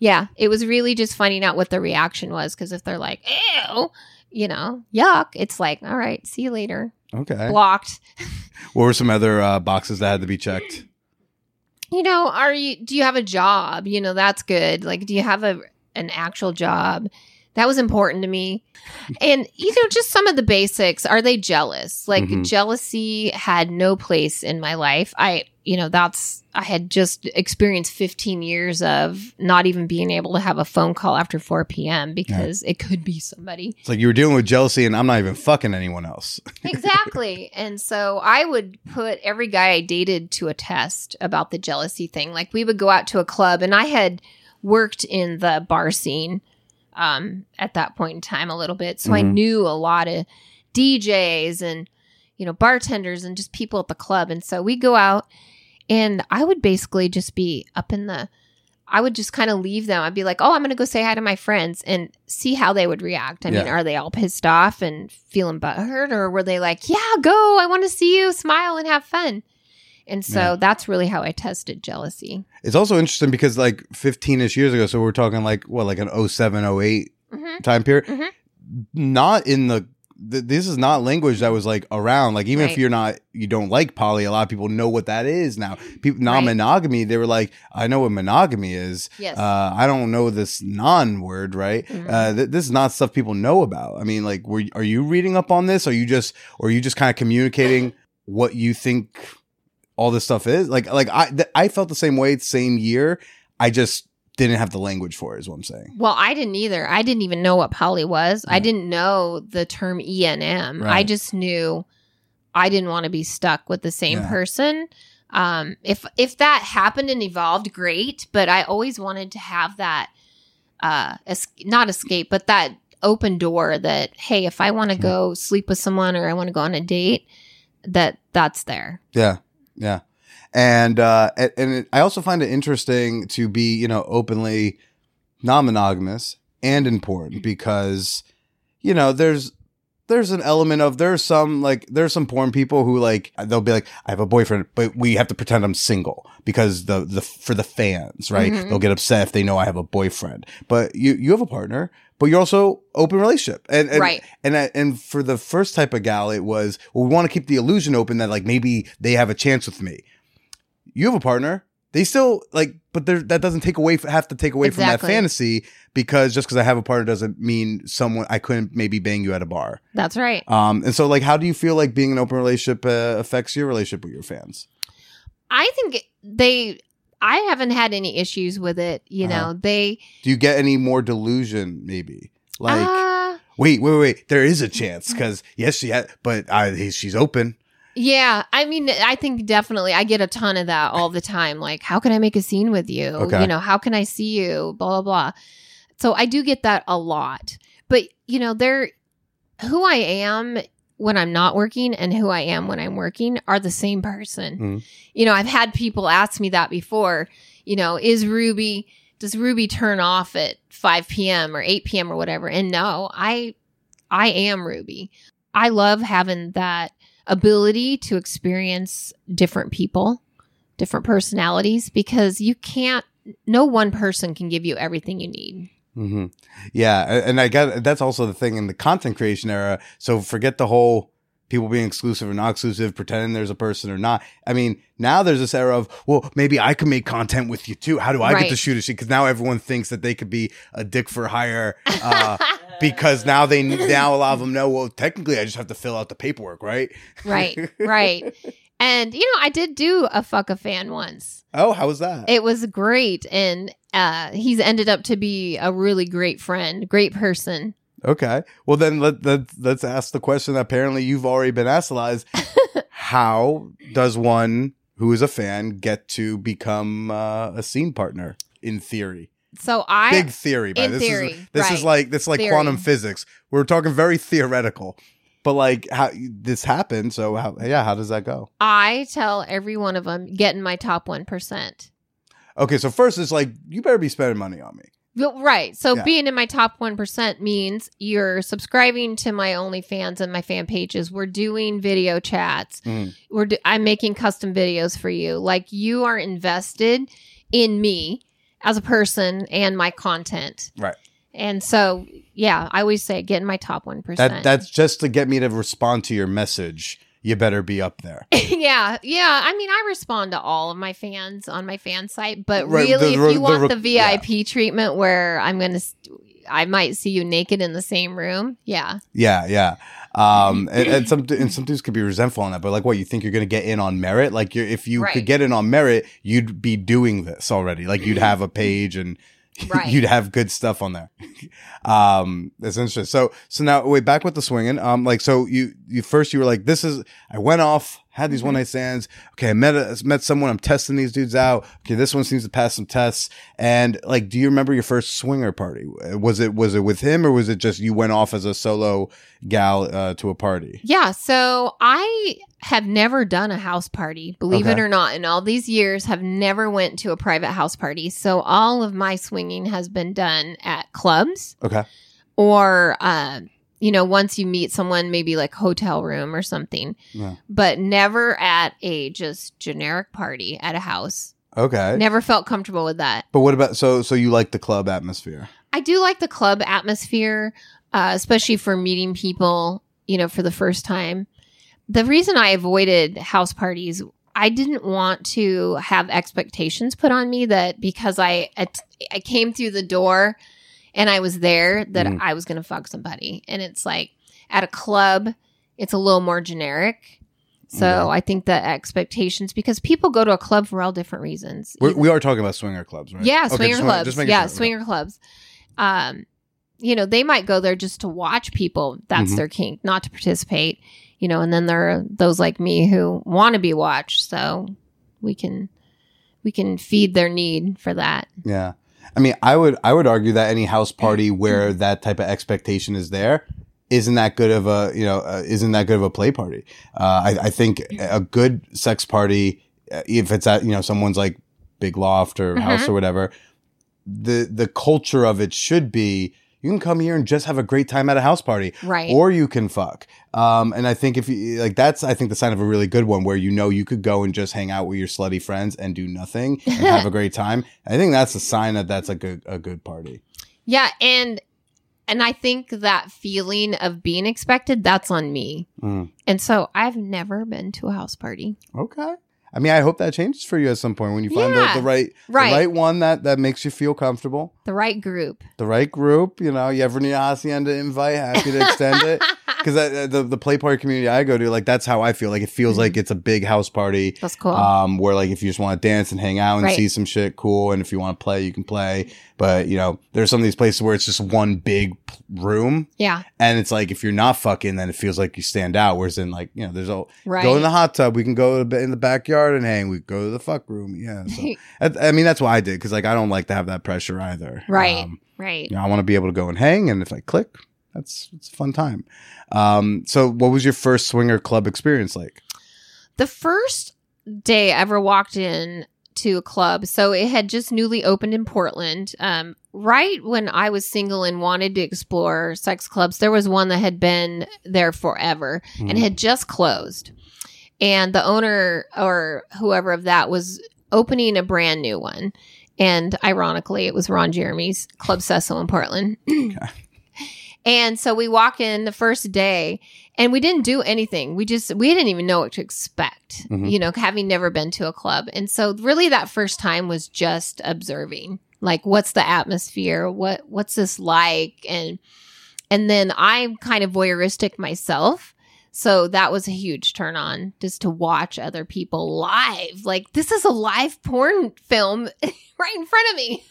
yeah, it was really just finding out what the reaction was. Because if they're like, ew, you know, yuck, it's like, all right, see you later, Okay. blocked. <laughs> What were some other uh, boxes that had to be checked? You know, are you? Do you have a job? You know, that's good. Like, do you have a an actual job? That was important to me. And, you know, just some of the basics. Are they jealous? Like, Mhm. jealousy had no place in my life. I, you know, that's, I had just experienced 15 years of not even being able to have a phone call after 4 p.m. because it could be somebody. It's like you were dealing with jealousy, and I'm not even fucking anyone else. <laughs> exactly. And so I would put every guy I dated to a test about the jealousy thing. Like we would go out to a club and I had worked in the bar scene um at that point in time a little bit. So I Mhm. knew a lot of DJs and you know bartenders and just people at the club and so we go out and I would basically just be up in the I would just kind of leave them. I'd be like, "Oh, I'm going to go say hi to my friends and see how they would react." I mean, are they all pissed off and feeling butthurt, or were they like, "Yeah, go! I want to see you smile and have fun"? And so Yeah. that's really how I tested jealousy. It's also interesting because like 15 ish years ago, so we're talking like what, like an 07, 08 Mhm. time period. Mhm. Not in the, th- this is not language that was like around. Like even if you're not, you don't like poly, a lot of people know what that is now. People non-monogamy, they were like, I know what monogamy is. Yes. Uh, I don't know this non-word, right? Mhm. Uh, th- this is not stuff people know about. I mean, like, were are you reading up on this? Are you just, or are you just kind of communicating what you think all this stuff is? Like, like I, th- I felt the same way, same year. I just didn't have the language for it. Is what I'm saying. Well, I didn't either. I didn't even know what poly was. I didn't know the term ENM. I just knew I didn't want to be stuck with the same Yeah. person. Um, if if that happened and evolved, great. But I always wanted to have that, uh, es- not escape, but that open door. That hey, if I want to go sleep with someone or I want to go on a date, that that's there. Yeah, yeah, and uh, and, it, I also find it interesting to be you know openly non-monogamous and important because you know there's there's an element of there's some like there's some porn people who like they'll be like I have a boyfriend but we have to pretend I'm single because the the for the fans right Mhm. they'll get upset if they know I have a boyfriend but you you have a partner but you're also open relationship and, and Right. and I, and for the first type of gal it was well we want to keep the illusion open that like maybe they have a chance with me you have a partner they still like but there that doesn't take away have to take away from that fantasy because just because I have a partner doesn't mean someone I couldn't maybe bang you at a bar. That's right. Um, and so like, how do you feel like being an open relationship uh, affects your relationship with your fans? I think they. I haven't had any issues with it. You Uh-huh. know, they. Do you get any more delusion? Maybe like, uh, wait, wait, wait, there is a chance because yes, she had, but I, she's open. Yeah, I mean, I think definitely I get a ton of that all the time. Like, how can I make a scene with you? Okay. You know, how can I see you? Blah blah blah. So I do get that a lot. But you know, they're who I am when I'm not working and who I am when I'm working are the same person. Mhm. You know, I've had people ask me that before. You know, is Ruby does Ruby turn off at 5 p.m. or 8 p.m. or whatever? And no, I I am Ruby. I love having that ability to experience different people, different personalities because you can't no one person can give you everything you need. hmm Yeah, and I got that's also the thing in the content creation era. So forget the whole people being exclusive or not exclusive, pretending there's a person or not. I mean, now there's this era of well, maybe I can make content with you too. How do I get to shoot a shit? Because now everyone thinks that they could be a dick for hire. Uh, <laughs> because now they now a lot of them know. Well, technically, I just have to fill out the paperwork, right? right, <laughs> right. And you know, I did do a fuck a fan once. Oh, how was that? It was great and uh he's ended up to be a really great friend, great person. Okay. Well, then let, let, let's ask the question that apparently you've already been asked, Eliz. <laughs> How does one who is a fan get to become uh, a scene partner in theory? So I Big theory, in this theory, is this is like this is like Theory. quantum physics. We're talking very theoretical, but like how this happened. So how yeah, how does that go? I tell every one of them get in my top 1%. Okay, so first it's like you better be spending money on me. Right. So Yeah. being in my top 1% means you're subscribing to my OnlyFans and my fan pages. We're doing video chats. Mhm. We're do- I'm making custom videos for you. Like you are invested in me as a person and my content. Right. And so, yeah, I always say get in my top 1%. That that's just to get me to respond to your message. You better be up there. <laughs> yeah, yeah. I mean, I respond to all of my fans on my fan site, but Right, really, the- if the- you want the- the, VIP treatment where I'm going to, I might see you naked in the same room. Yeah, Yeah, yeah. Um, <laughs> and, and some and some dudes could be resentful on that, but like, what you think you're gonna get in on merit? Like, you're, if you Right. could get in on merit, you'd be doing this already. Like, you'd have a <laughs> page and <laughs> Right. you'd have good stuff on there. um, that's interesting. So, so now wait, back with the swinging. Um, like, so you you first you were like, this is. I went off, had these one night stands. Okay, I met a, met someone. I'm testing these dudes out. Okay, this one seems to pass some tests. And like, do you remember your first swinger party? Was it was it with him or was it just you went off as a solo gal uh, to a party? yeah. So I have never done a house party, believe it or not. In all these years, have never went to a private house party. So all of my swinging has been done at clubs. Okay. or uh, you know once you meet someone maybe like hotel room or something Yeah. but never at a just generic party at a house Okay. never felt comfortable with that But what about so so you like the club atmosphere? i do like the club atmosphere uh, especially for meeting people you know for the first time the reason i avoided house parties I didn't want to have expectations put on me that because I I came through the door and I was there that Mhm. I was going to fuck somebody. And it's like at a club, it's a little more generic. So Okay. I think the expectations because people go to a club for all different reasons. We're, we are talking about swinger clubs, right? Yeah, Okay, swinger just clubs. just yeah, sure. swinger clubs. Um, you know, they might go there just to watch people. That's Mhm. their kink, not to participate. You know, and then there are those like me who want to be watched. So we can we can feed their need for that. Yeah. I mean, I would I would argue that any house party where that type of expectation is there isn't that good of a you know uh, isn't that good of a play party. Uh, I, I think a good sex party, uh, if it's at you know someone's like big loft or house or whatever, the the culture of it should be you can come here and just have a great time at a house party Right. or you can fuck. Um, and I think if you like, that's I think the sign of a really good one where you know you could go and just hang out with your slutty friends and do nothing <laughs> and have a great time. I think that's a sign that that's a good a good party. yeah, and and I think that feeling of being expected, that's on me. Mm. And so I've never been to a house party. Okay. I mean, I hope that changes for you at some point when you find Yeah. the, the right Right. the right one that that makes you feel comfortable, The right group. the right group. You know, you ever need a hacienda invite, happy to extend it. <laughs> Because the the play party community I go to, like that's how I feel. Like it feels Mm-hmm. like it's a big house party. That's cool. Um, where like if you just want to dance and hang out and Right. see some shit, cool. And if you want to play, you can play. But you know, there's some of these places where it's just one big p- room, yeah. and it's like if you're not fucking, then it feels like you stand out. Whereas in like you know, there's all Right. go in the hot tub. We can go in the backyard and hang. We go to the fuck room. Yeah. So, <laughs> I, I mean, that's why I did because like I don't like to have that pressure either. Right. Um, right. you know, I want to be able to go and hang, and if I click, that's it's a fun time. Um, so what was your first swinger club experience like? The first day I ever walked in to a club, so it had just newly opened in Portland. Um, right when I was single and wanted to explore sex clubs, there was one that had been there forever and Mhm. had just closed. And the owner or whoever of that was opening a brand new one. And ironically, it was Ron Jeremy's Club Sesso in Portland. <clears throat> And so we walk in the first day and we didn't do anything. We just, we didn't even know what to expect, Mhm. you know, having never been to a club. And so really that first time was just observing, like, what's the atmosphere? What, what's this like? And, and then I'm kind of voyeuristic myself. So that was a huge turn on just to watch other people live. Like, this is a live porn film <laughs> right in front of me.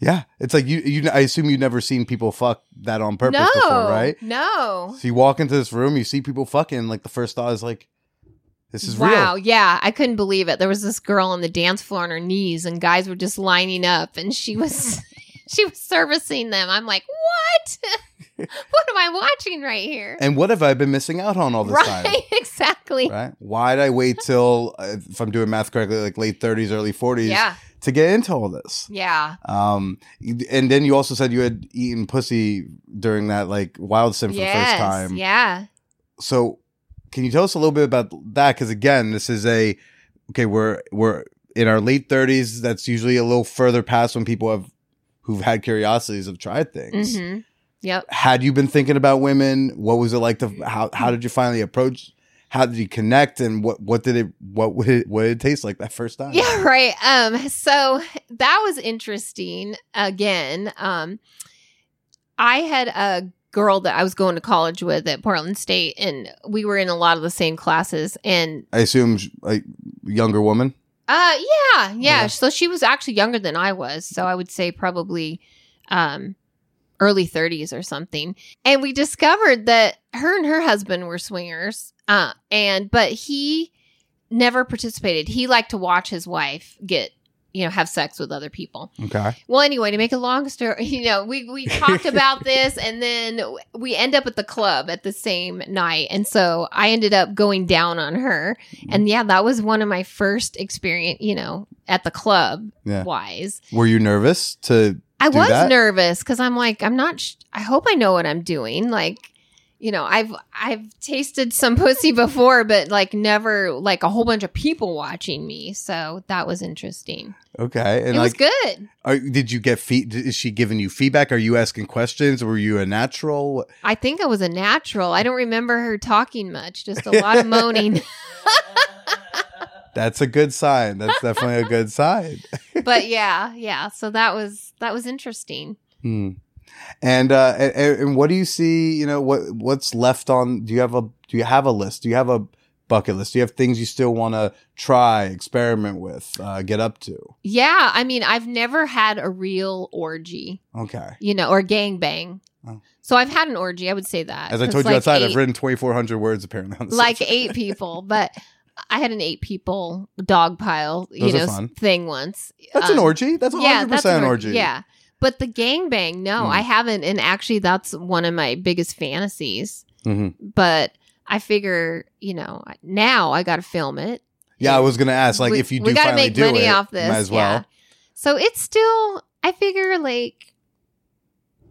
Yeah, it's like you. You. I assume you've never seen people fuck that on purpose no, before, right? No. So you walk into this room, you see people fucking. Like the first thought is like, "This is wow, real." Wow. Yeah, I couldn't believe it. There was this girl on the dance floor on her knees, and guys were just lining up, and she was <laughs> she was servicing them. I'm like, what? <laughs> what am I watching right here? And what have I been missing out on all this right, time? <laughs> exactly. Right? Why did I wait till, uh, if I'm doing math correctly, like late 30s, early 40s, Yeah, to get into all this? yeah, Um, and then you also said you had eaten pussy during that like wild sim for the first time. yeah. So, can you tell us a little bit about that? Because again, this is a okay. We're we're in our late 30s. That's usually a little further past when people have who've had curiosities have tried things. hmm Yep. Had you been thinking about women? What was it like to how how did you finally approach? How did you connect? And what what did it what would it what did it taste like that first time? Yeah, right. Um, so that was interesting. Again, um, I had a girl that I was going to college with at Portland State, and we were in a lot of the same classes. And I assume a younger woman. uh, yeah, yeah. Yeah. So she was actually younger than I was. So I would say probably, um, early 30s or something. And we discovered that her and her husband were swingers. Uh, and but he never participated. He liked to watch his wife get, you know, have sex with other people. Okay. Well, anyway, to make a long story, <laughs> you know, we we talked about <laughs> this, and then we end up at the club at the same night, and so I ended up going down on her, and yeah, that was one of my first experience, you know, at the club Yeah. wise. Were you nervous to? I was that? nervous because I'm like, I'm not. Sh- I hope I know what I'm doing. Like, you know, I've I've tasted some <laughs> pussy before, but like never like a whole bunch of people watching me. So that was interesting. Okay. And it like, was good. Are, did you get feed? Is she giving you feedback? Are you asking questions? Were you a natural? I think I was a natural. I don't remember her talking much, just a lot of moaning. <laughs> That's a good sign. That's definitely a good sign. <laughs> but yeah, yeah. So that was that was interesting. Hmm. And uh, and, and what do you see? You know what what's left on? Do you have a do you have a list? Do you have a bucket list? Do you have things you still want to try, experiment with, uh, get up to? Yeah, I mean, I've never had a real orgy, Okay. you know, or gangbang. Oh. So I've had an orgy. I would say that. As I told you like outside, I've written twenty four hundred words apparently on the like eight people, but I had an eight people dog pile, you Those know, thing once. That's an Um, orgy. That's one yeah, hundred that's percent an orgy. Yeah. But the gangbang, no, Hmm. I haven't. And actually, that's one of my biggest fantasies. Mhm. But I figure, you know, now I got to film it. Yeah, I was gonna ask, like, We- if you do we gotta finally make do money it, off this, might as well. yeah. So it's still, I figure, like,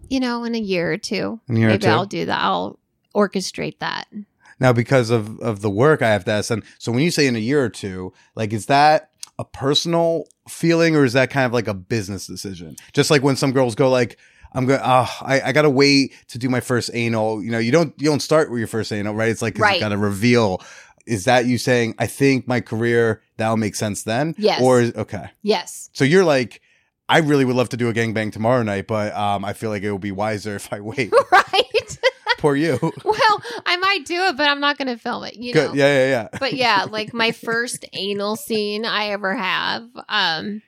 you know, in a year or two. Year or maybe two? I'll do that. I'll orchestrate that. Now, because of of the work, I have to ask. And so, when you say in a year or two, like, is that a personal feeling, or is that kind of like a business decision? Just like when some girls go, like, "I'm going, oh, I, I gotta wait to do my first anal." You know, you don't you don't start with your first anal, right? It's like Right. you gotta reveal. Is that you saying, "I think my career that'll make sense then"? Yes. Or okay, Yes. so you're like. I really would love to do a gangbang tomorrow night, but um, I feel like it will be wiser if I wait. <laughs> right. Poor you. <laughs> well, I might do it, but I'm not going to film it. You Good. know. Yeah, yeah, yeah. but yeah, <laughs> like my first anal scene I ever have. Um,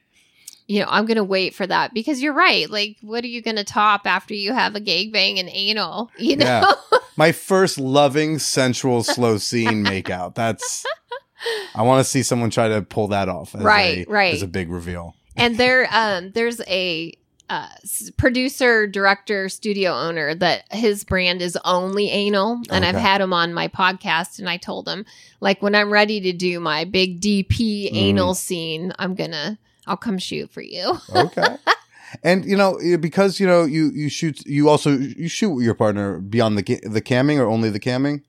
you know, I'm gonna wait for that because you're right. Like, what are you gonna top after you have a gangbang and anal? You know, Yeah. <laughs> my first loving, sensual, slow scene makeout. That's. I want to see someone try to pull that off. As Right, a, right. As a big reveal. and there, um, there's a uh, producer, director, studio owner that his brand is only anal, and I've had him on my podcast, and I told him like when I'm ready to do my big DP Mm. anal scene, I'm gonna, I'll come shoot for you. Okay. <laughs> and you know because you know you you shoot you also you shoot with your partner beyond the the camming or only the camming.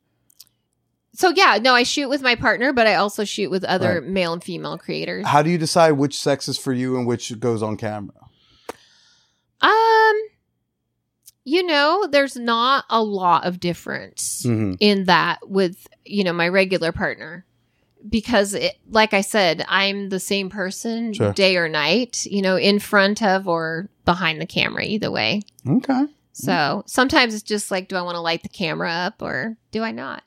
So yeah, no, I shoot with my partner, but I also shoot with other Right. male and female creators. How do you decide which sex is for you and which goes on camera? Um, you know, there's not a lot of difference Mm-hmm. in that with you know my regular partner because it, like I said, I'm the same person Sure. day or night. You know, in front of or behind the camera, either way. Okay. So sometimes it's just like, do I want to light the camera up or do I not?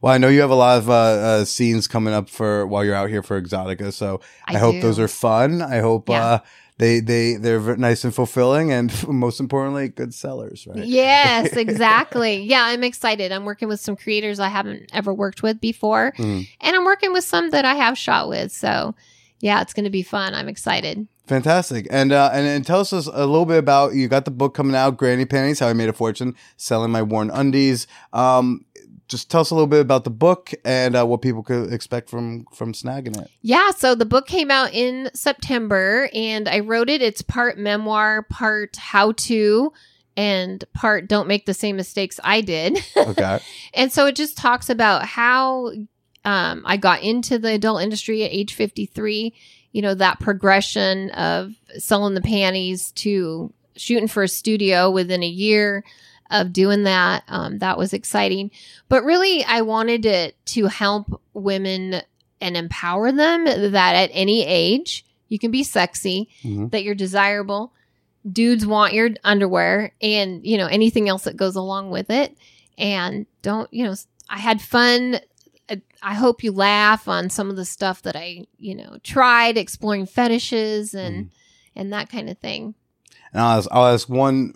Well, I know you have a lot of uh, uh, scenes coming up for while you're out here for Exxxotica, so I, hope those are fun. I hope Yeah. uh, they they they're nice and fulfilling, and <laughs> most importantly, good sellers. Right? Yes, <laughs> exactly. yeah, I'm excited. I'm working with some creators I haven't ever worked with before, Mm. and I'm working with some that I have shot with. So, yeah, it's going to be fun. I'm excited. Fantastic, and uh, and and tell us a little bit about you got the book coming out, Granny Panties: How I Made a Fortune Selling My Worn Undies. Um, just tell us a little bit about the book and uh, what people could expect from from snagging it. Yeah, so the book came out in September, and I wrote it. It's part memoir, part how to, and part don't make the same mistakes I did. <laughs> Okay, And so it just talks about how um, I got into the adult industry at age 53, you know, that progression of selling the panties to shooting for a studio within a year of doing that. Um, that was exciting. But really, I wanted it to help women and empower them that at any age, you can be sexy, Mhm. that you're desirable. Dudes want your underwear and, you know, anything else that goes along with it and don't you know i had fun I- i hope you laugh on some of the stuff that i you know tried exploring fetishes and and that kind of thing and I'll ask, I'll ask one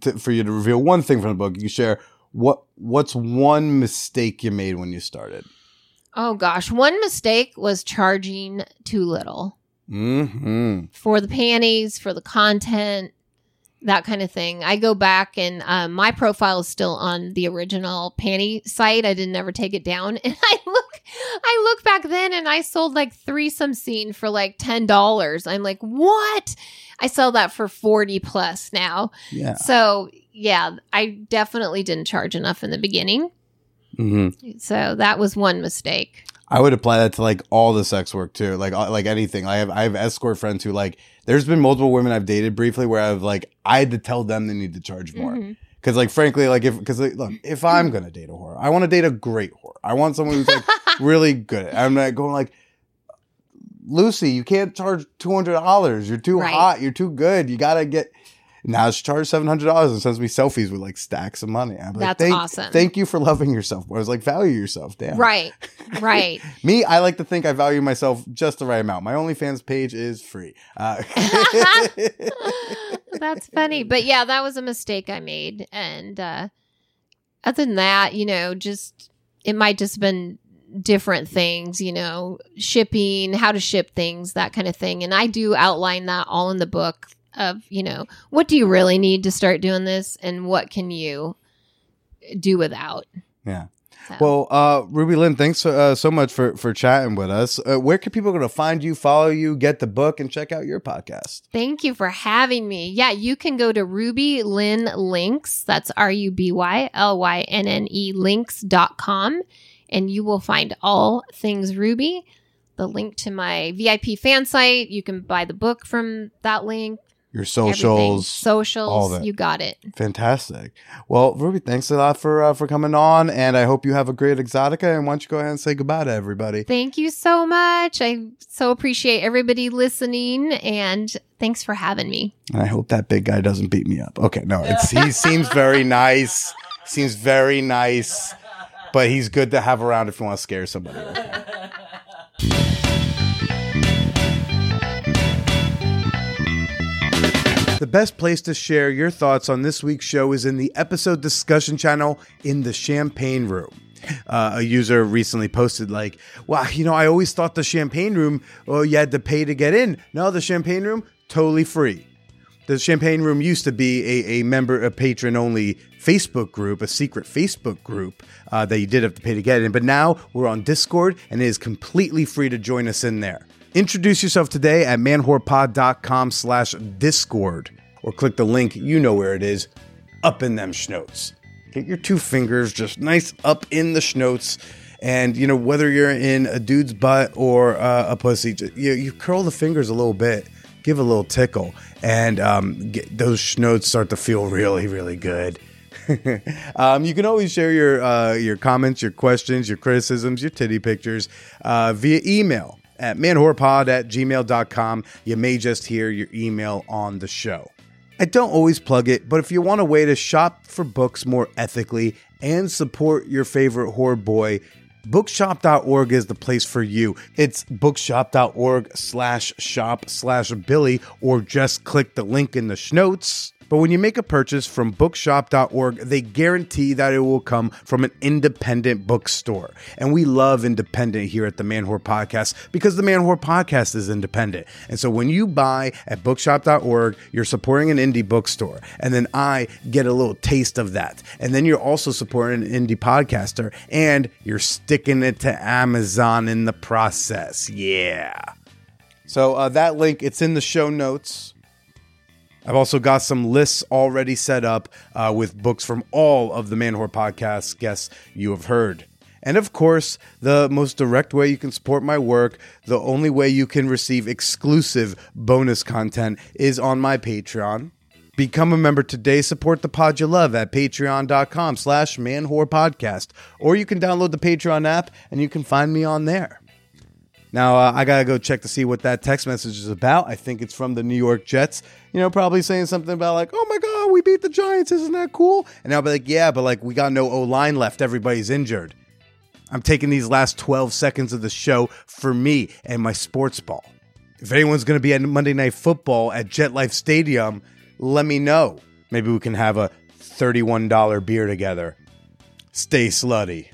th- for you to reveal one thing from the book. You can share what what's one mistake you made when you started. oh gosh one mistake was charging too little Hmm. for the panties for the content that kind of thing. I go back and um, my profile is still on the original panty site. I didn't ever take it down. <laughs> And i look i look back then and i sold like threesome scene for like $10 i'm like what? I sell that for 40 plus now. Yeah. so yeah i definitely didn't charge enough in the beginning. Hmm so that was one mistake. I would apply that to like all the sex work too, like like anything. I have I have escort friends who like. There's been multiple women I've dated briefly where I've like I had to tell them they need to charge more Mhm. because like frankly like if because like, look if I'm gonna date a whore I want to date a great whore I want someone who's like <laughs> really good. I'm not going like Lucy, you can't charge two hundred dollars. You're too Right. hot. You're too good. You gotta get. Now she charges seven hundred dollars and sends me selfies with like stacks of money. I'm like, That's thank, awesome. Thank you for loving yourself. I was like, value yourself. Damn. right right <laughs> Me, I like to think I value myself just the right amount. My OnlyFans page is free. Uh, <laughs> <laughs> That's funny. But yeah, that was a mistake I made. And uh other than that, you know, just it might just been different things, you know, shipping, how to ship things, that kind of thing. And I do outline that all in the book of, you know, what do you really need to start doing this and what can you do without? yeah. So- Well, uh, RubyLynne, thanks uh, so much for for chatting with us. Uh, where can people go to find you, follow you, get the book, and check out your podcast? Thank you for having me. Yeah, you can go to RubyLynne Links. That's R U B Y L Y N N E links.com. And you will find all things Ruby. The link to my VIP fan site. You can buy the book from that link. Your everything. socials, Socials. all that. You got it. fantastic. Well, Ruby, thanks a lot for uh, for coming on, and I hope you have a great Exxxotica. And why don't you go ahead and say goodbye to everybody? Thank you so much. I so appreciate everybody listening and thanks for having me. And I hope that big guy doesn't beat me up. Okay, no, it's, he seems very nice. Seems very nice, but he's good to have around if you want to scare somebody. <laughs> The best place to share your thoughts on this week's show is in the episode discussion channel in the Champagne Room. Uh, a user recently posted like, "Wow, you know, I always thought the Champagne Room, oh, you had to pay to get in. No, the Champagne Room, totally free." The Champagne Room used to be a, a member, a patron only Facebook group, a secret Facebook group uh, that you did have to pay to get in. But now we're on Discord and it is completely free to join us in there. Introduce yourself today at manwhorepod.com slash Discord or click the link, you know where it is, up in them schnotes. Get your two fingers just nice up in the schnotes. And, you know, whether you're in a dude's butt or uh, a pussy, you, you curl the fingers a little bit give a little tickle, and um, get, those schnotes start to feel really, really good. <laughs> um, you can always share your uh, your comments, your questions, your criticisms, your titty pictures uh, via email at manwhorepod at gmail.com. You may just hear your email on the show. I don't always plug it, but if you want a way to shop for books more ethically and support your favorite horror boy, bookshop.org is the place for you. It's bookshop.org slash shop slash Billy, or just click the link in the schnotes. But when you make a purchase from bookshop.org, they guarantee that it will come from an independent bookstore. And we love independent here at the Man Whore Podcast because the Man Whore Podcast is independent. And so when you buy at bookshop.org, you're supporting an indie bookstore. And then I get a little taste of that. And then you're also supporting an indie podcaster and you're sticking it to Amazon in the process. Yeah. So uh, that link, it's in the show notes. I've also got some lists already set up uh, with books from all of the Man Whore podcast guests you have heard. And of course, the most direct way you can support my work, the only way you can receive exclusive bonus content is on my Patreon. Become a member today. Support the pod you love at patreon.com slash manwhorepodcast. Or you can download the Patreon app and you can find me on there. Now, uh, I got to go check to see what that text message is about. I think it's from the New York Jets, you know, probably saying something about, like, oh my God, we beat the Giants. Isn't that cool? And I'll be like, yeah, but like, we got no O line left. Everybody's injured. I'm taking these last 12 seconds of the show for me and my sports ball. If anyone's going to be at Monday Night Football at Jet Life Stadium, let me know. Maybe we can have a $31 beer together. Stay slutty.